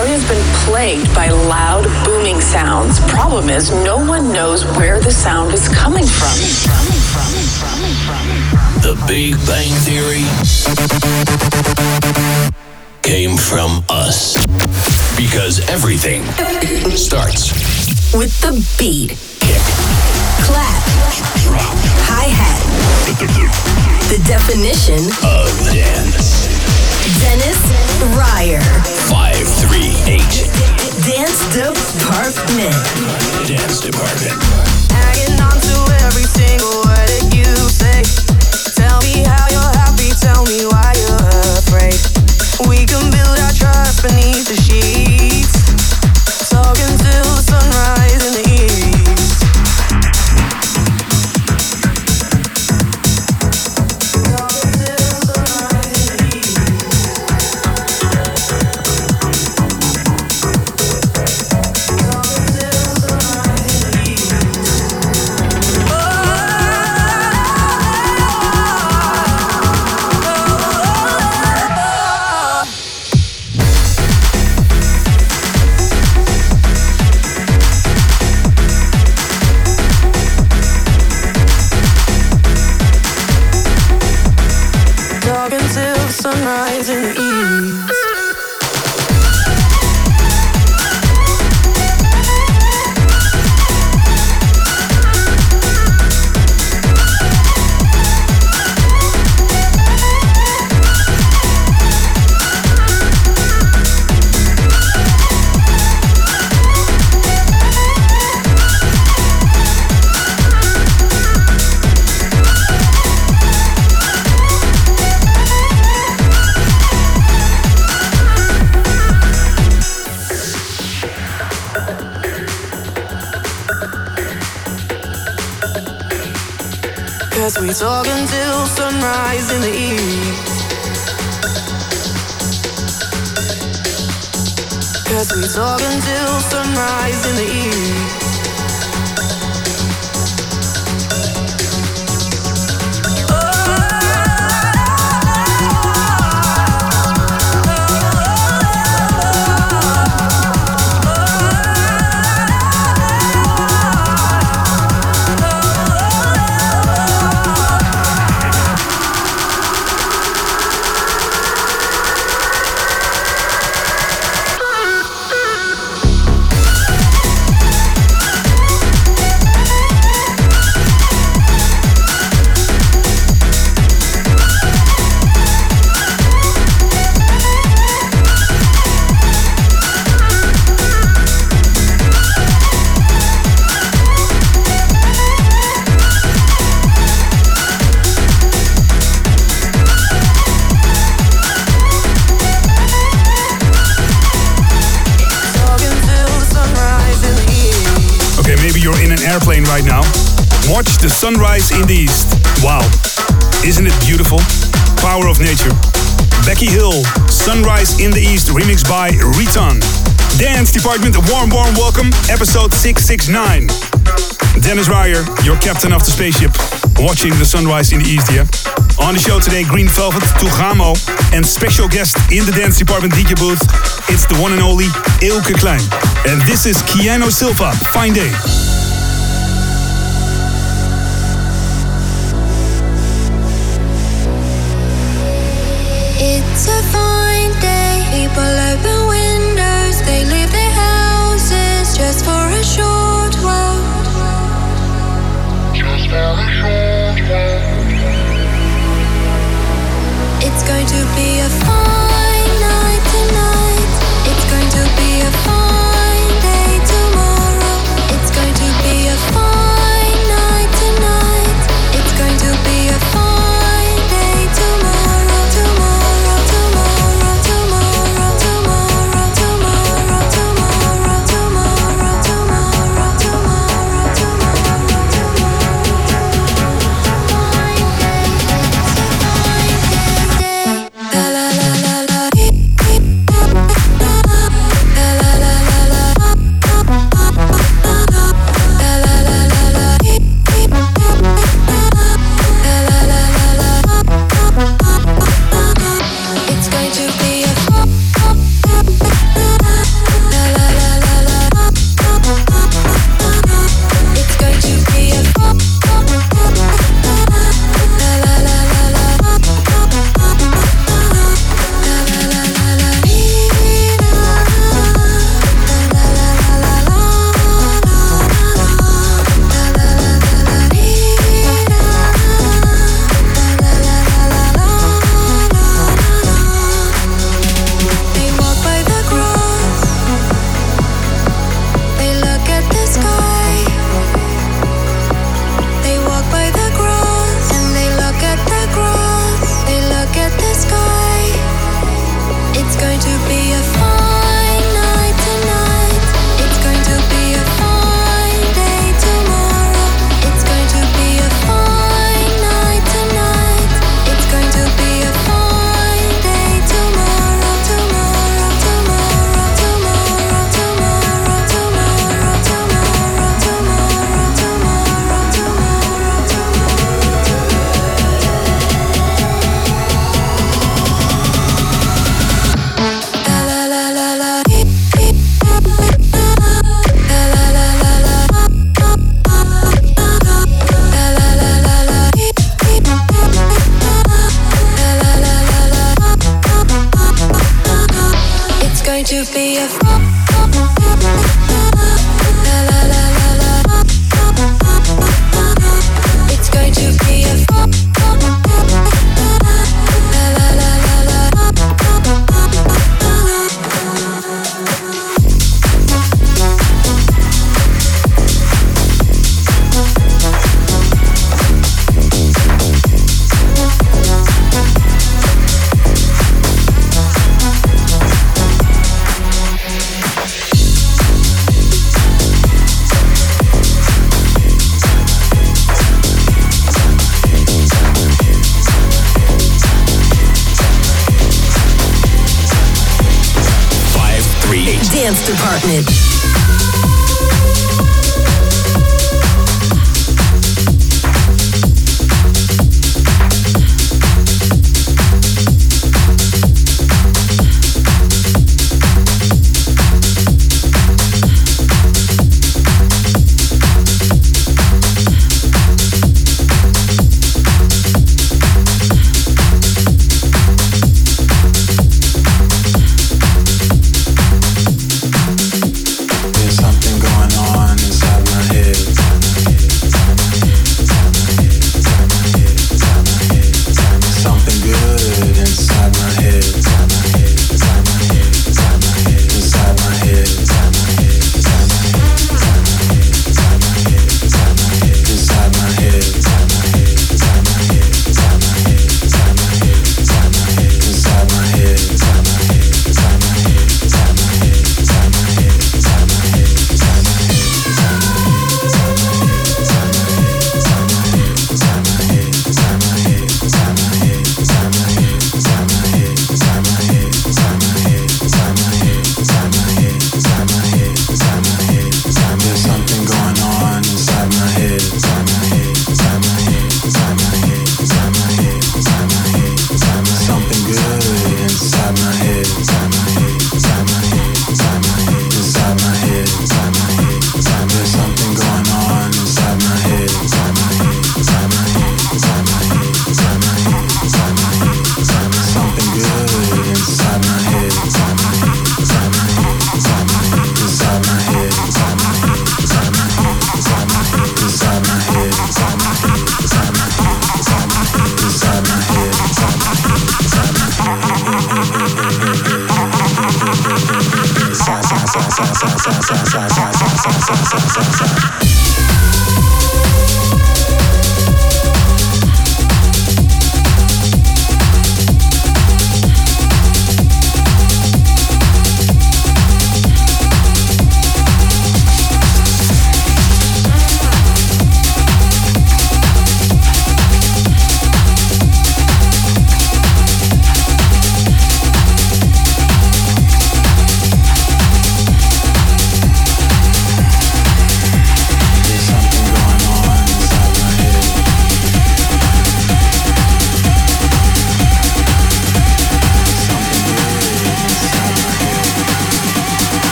area's been plagued by loud, booming sounds. Problem is, no one knows where the sound is coming from. The Big Bang Theory came from us. Because everything starts with the beat. Kick. Clap. Drop. Hi-hat. The definition of dance. Dennis Ruyer. 538. Dance Department. Dance Department. Hanging on to every single word that you say. Tell me how you're happy, tell me why you're afraid. We can We talk until sunrise in the east. Cause we talk until sunrise in the east. Sunrise in the east. Wow. Isn't it beautiful? Power of nature. Becky Hill, Sunrise in the East, remixed by Riton. Dance Department, a warm, warm welcome. Episode 669. Dennis Ruyer, your captain of the spaceship, watching the sunrise in the East here. On the show today, Green Velvet, Tujamo, and special guest in the Dance Department DJ booth, it's the one and only Eelke Kleijn. And this is Keanu Silva, Fine Day.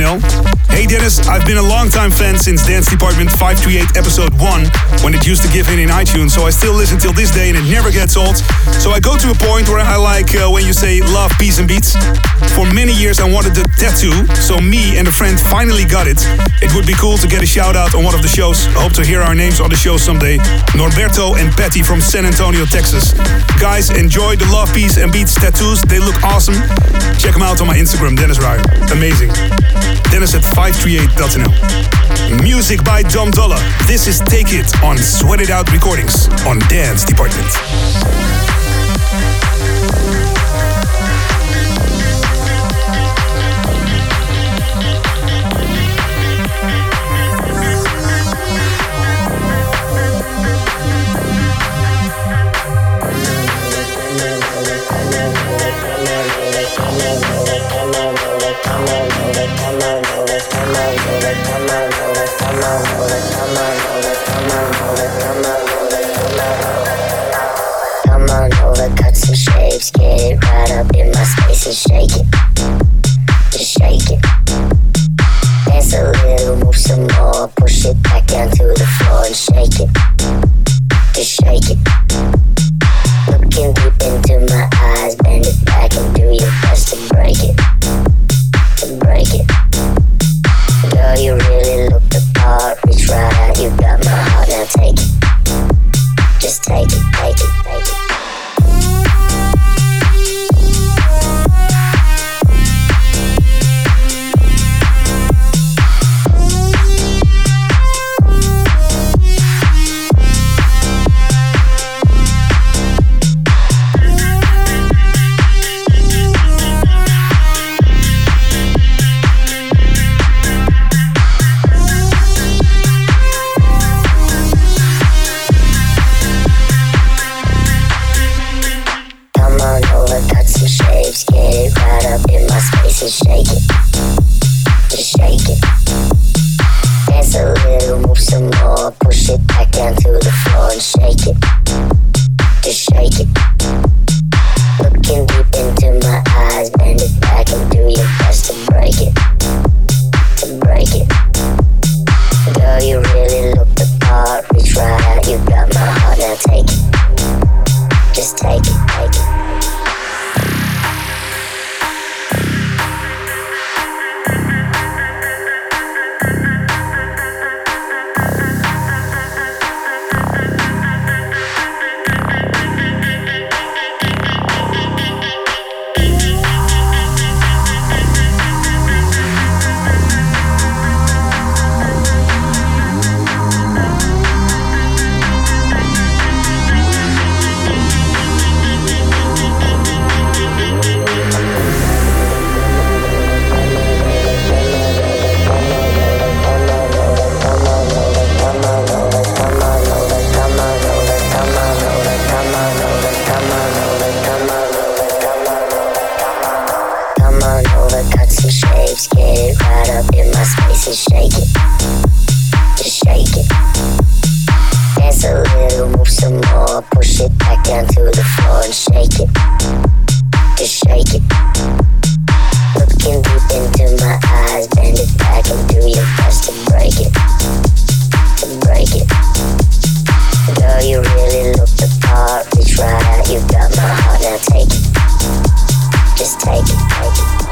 538.nl. Hey Dennis, I've been a long-time fan since Dance Department 538 episode 1 when it used to give in in iTunes, so I still listen till this day and it never gets old. So I go to a point where I like uh, when you say love, peace and beats. For many years I wanted a tattoo, so me and a friend finally got it. It would be cool to get a shout out on one of the shows. I hope to hear our names on the show someday. Norberto and Patty from San Antonio, Texas. Guys, enjoy the love, peace and beats tattoos. They look awesome. Check them out on my Instagram, Dennis Ruyer. Amazing. Dennis at 538.nl. Music by Dom Dolla. This is Take It on Sweat It Out Recordings on Dance Department. Just shake it, just shake it. Dance a little, move some more, push it back down to the floor and shake it. Come on over, some shapes, get it right up in my space and shake it. Just shake it. Dance a little, move some more, push it back down to the floor and shake it. Just shake it. Looking deep into my eyes, bend it back and do your best to break it. To break it. Girl, you really look the part, reach right out, you got my heart, now take it just take it.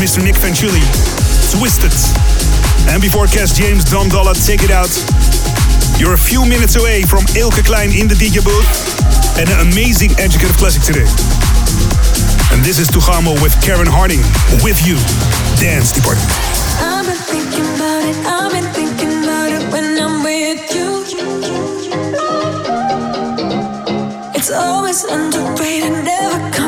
Mr. Nick Fanciulli. Twisted. And before Cass James, Dom Dolla, Take It Out. You're a few minutes away from Eelke Kleijn in the DJ booth and an amazing educative classic today. And this is Tujamo with Karen Harding. With you, Dance Department. I've been thinking about it, I've been thinking about it when I'm with you. Always underrated, never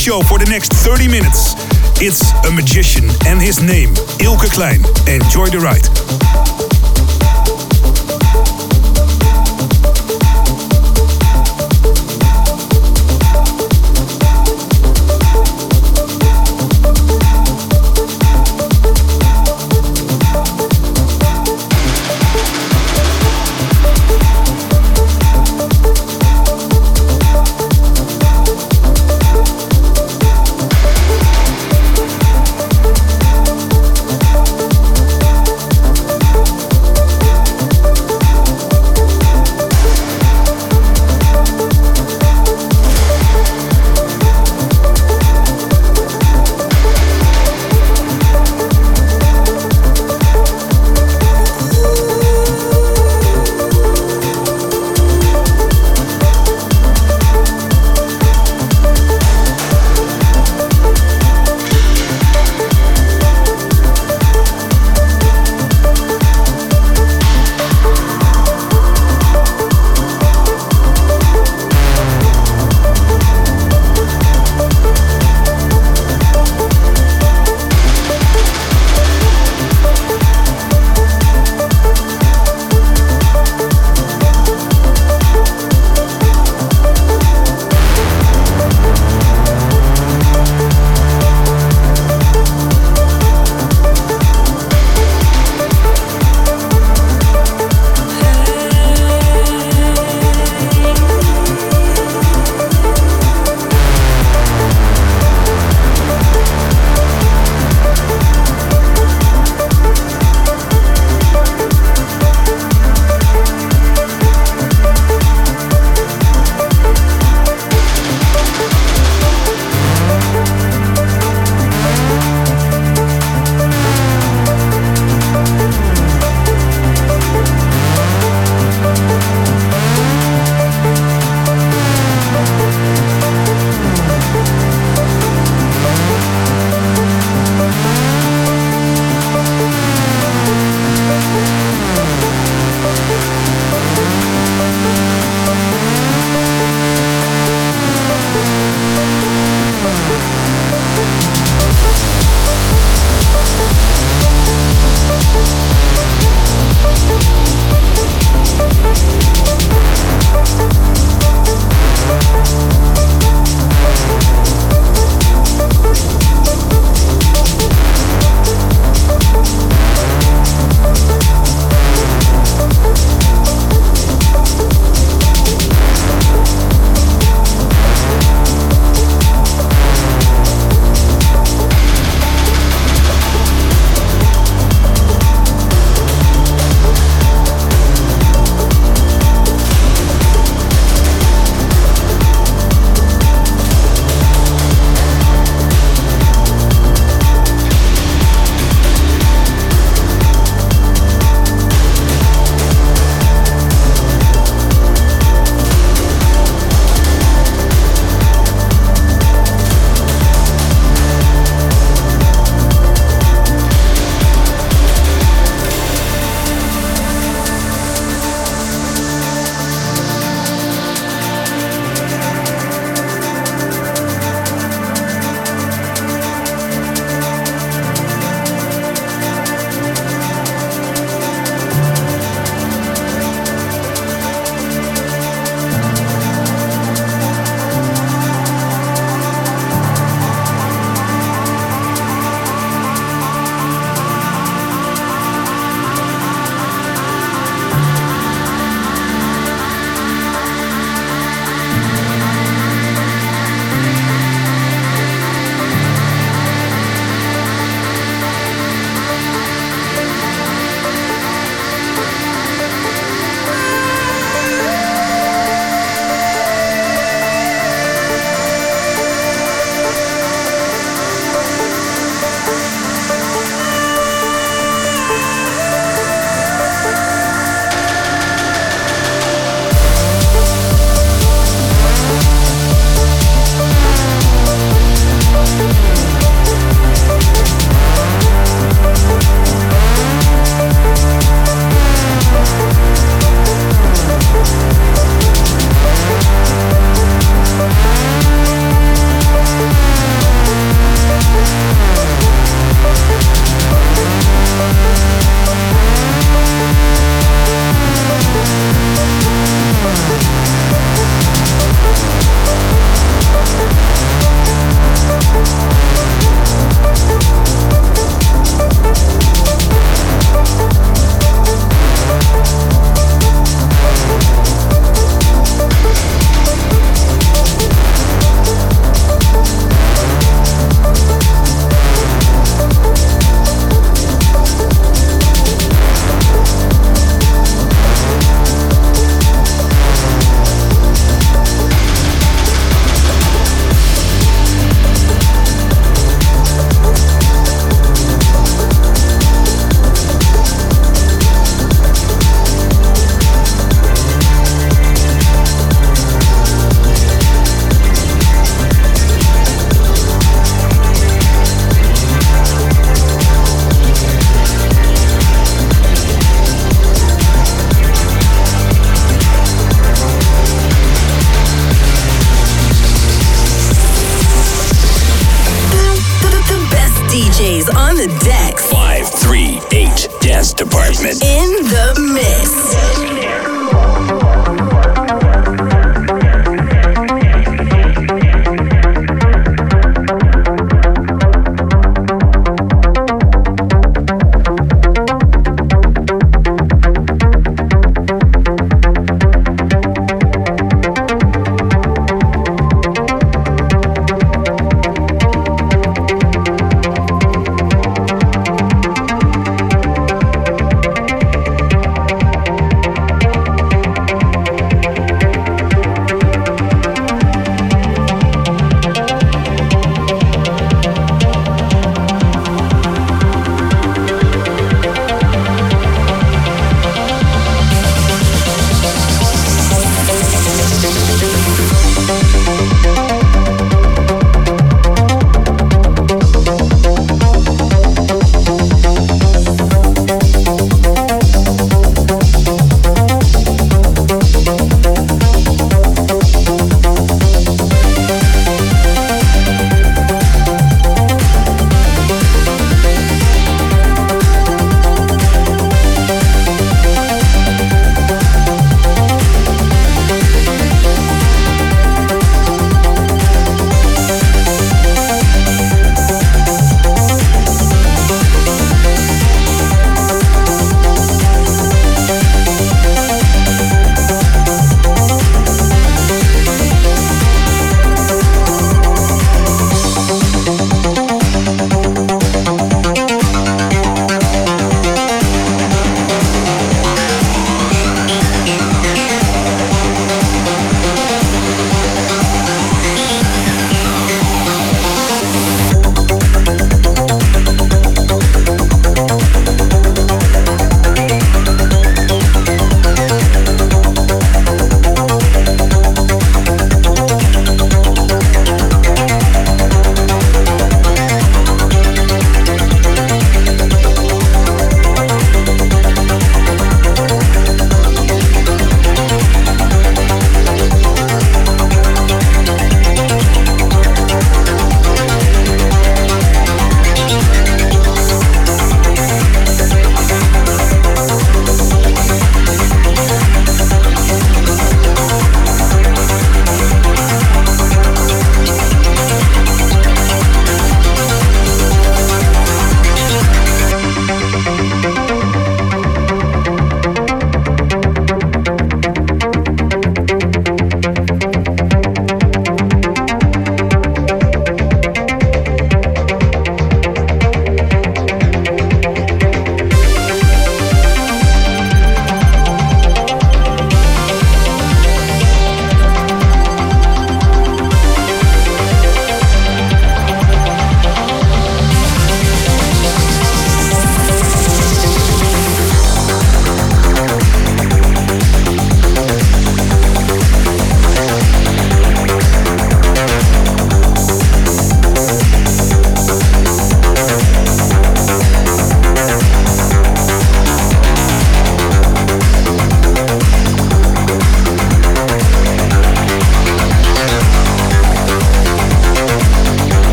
show for the next 30 minutes. It's a magician and his name, Eelke Kleijn. Enjoy the ride.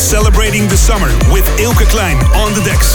celebrating the summer with Eelke Kleijn on the decks.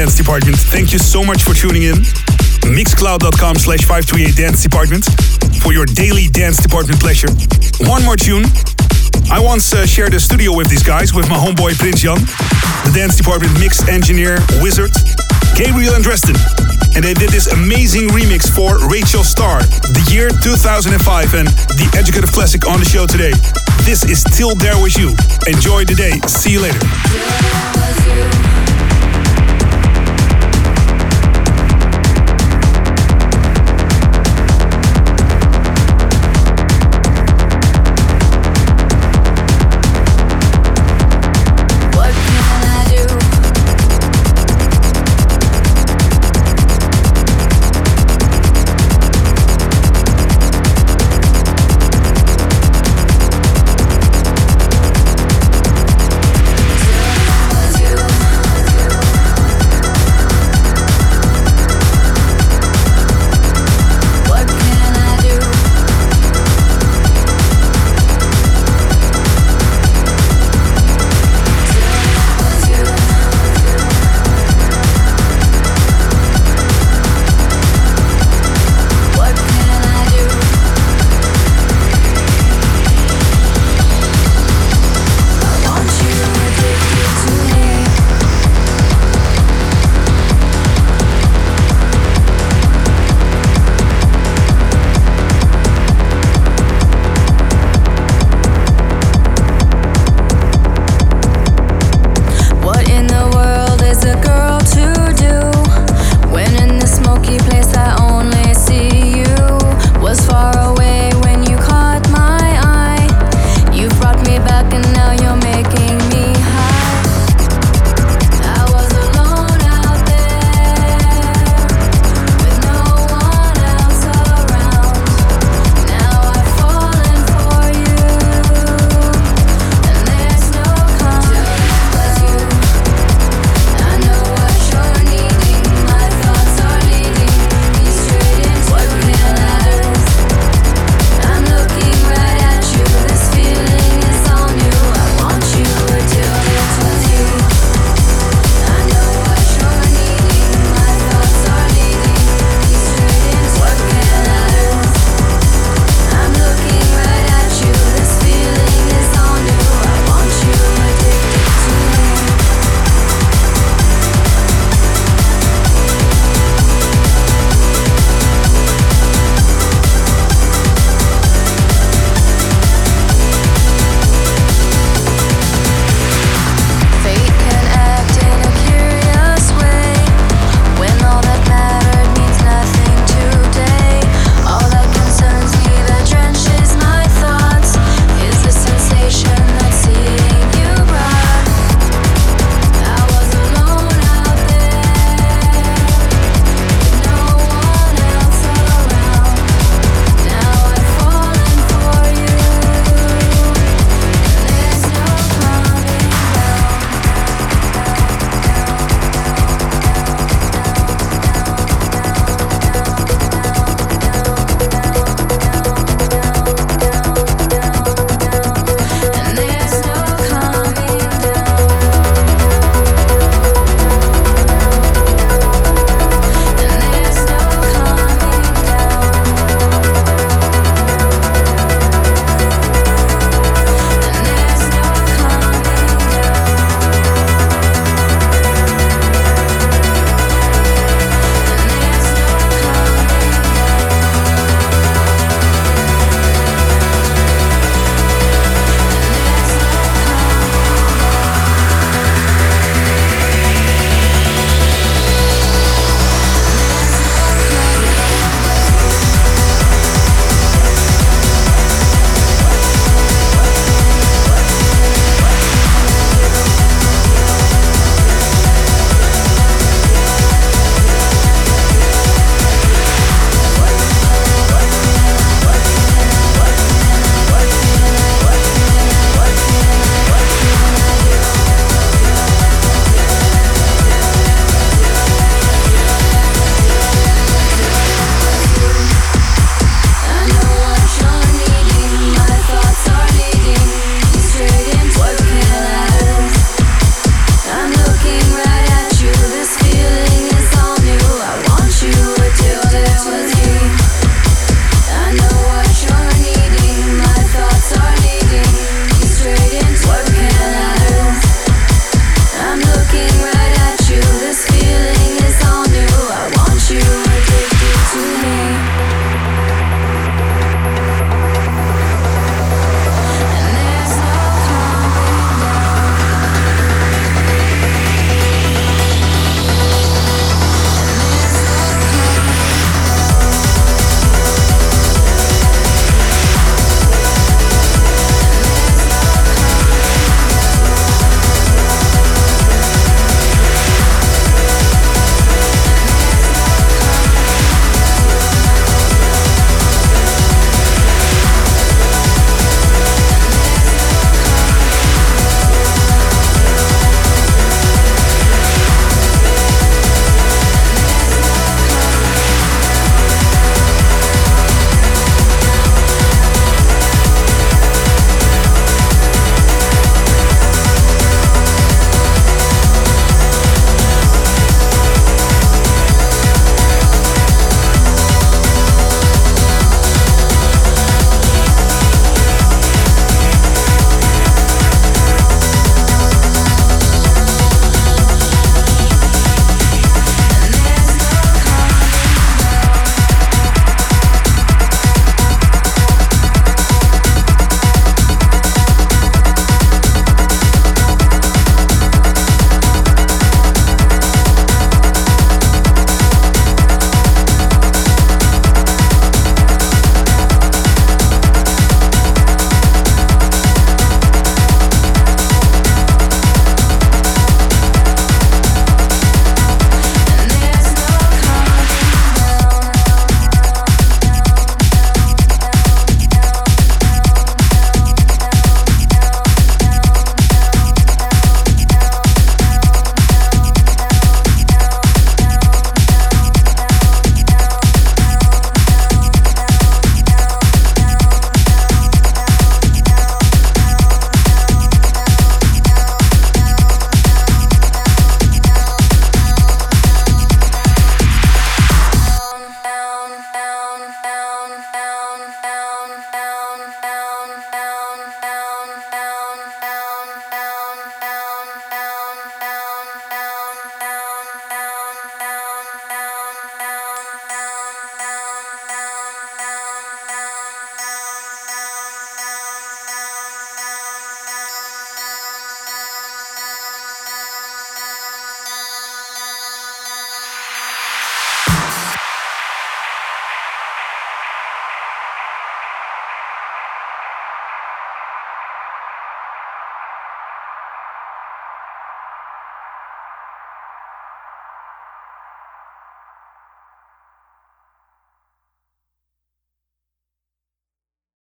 Dance Department. Thank you so much for tuning in. Mixcloud.com slash 538 Dance Department for your daily Dance Department pleasure. One more tune. I once uh, shared a studio with these guys, with my homeboy Prince Jan, the Dance Department mix engineer wizard, Gabriel and Dresden. And they did this amazing remix for Rachel Starr, the year 2005, and the Educative Classic on the show today. This is Till There Was You. Enjoy the day. See you later.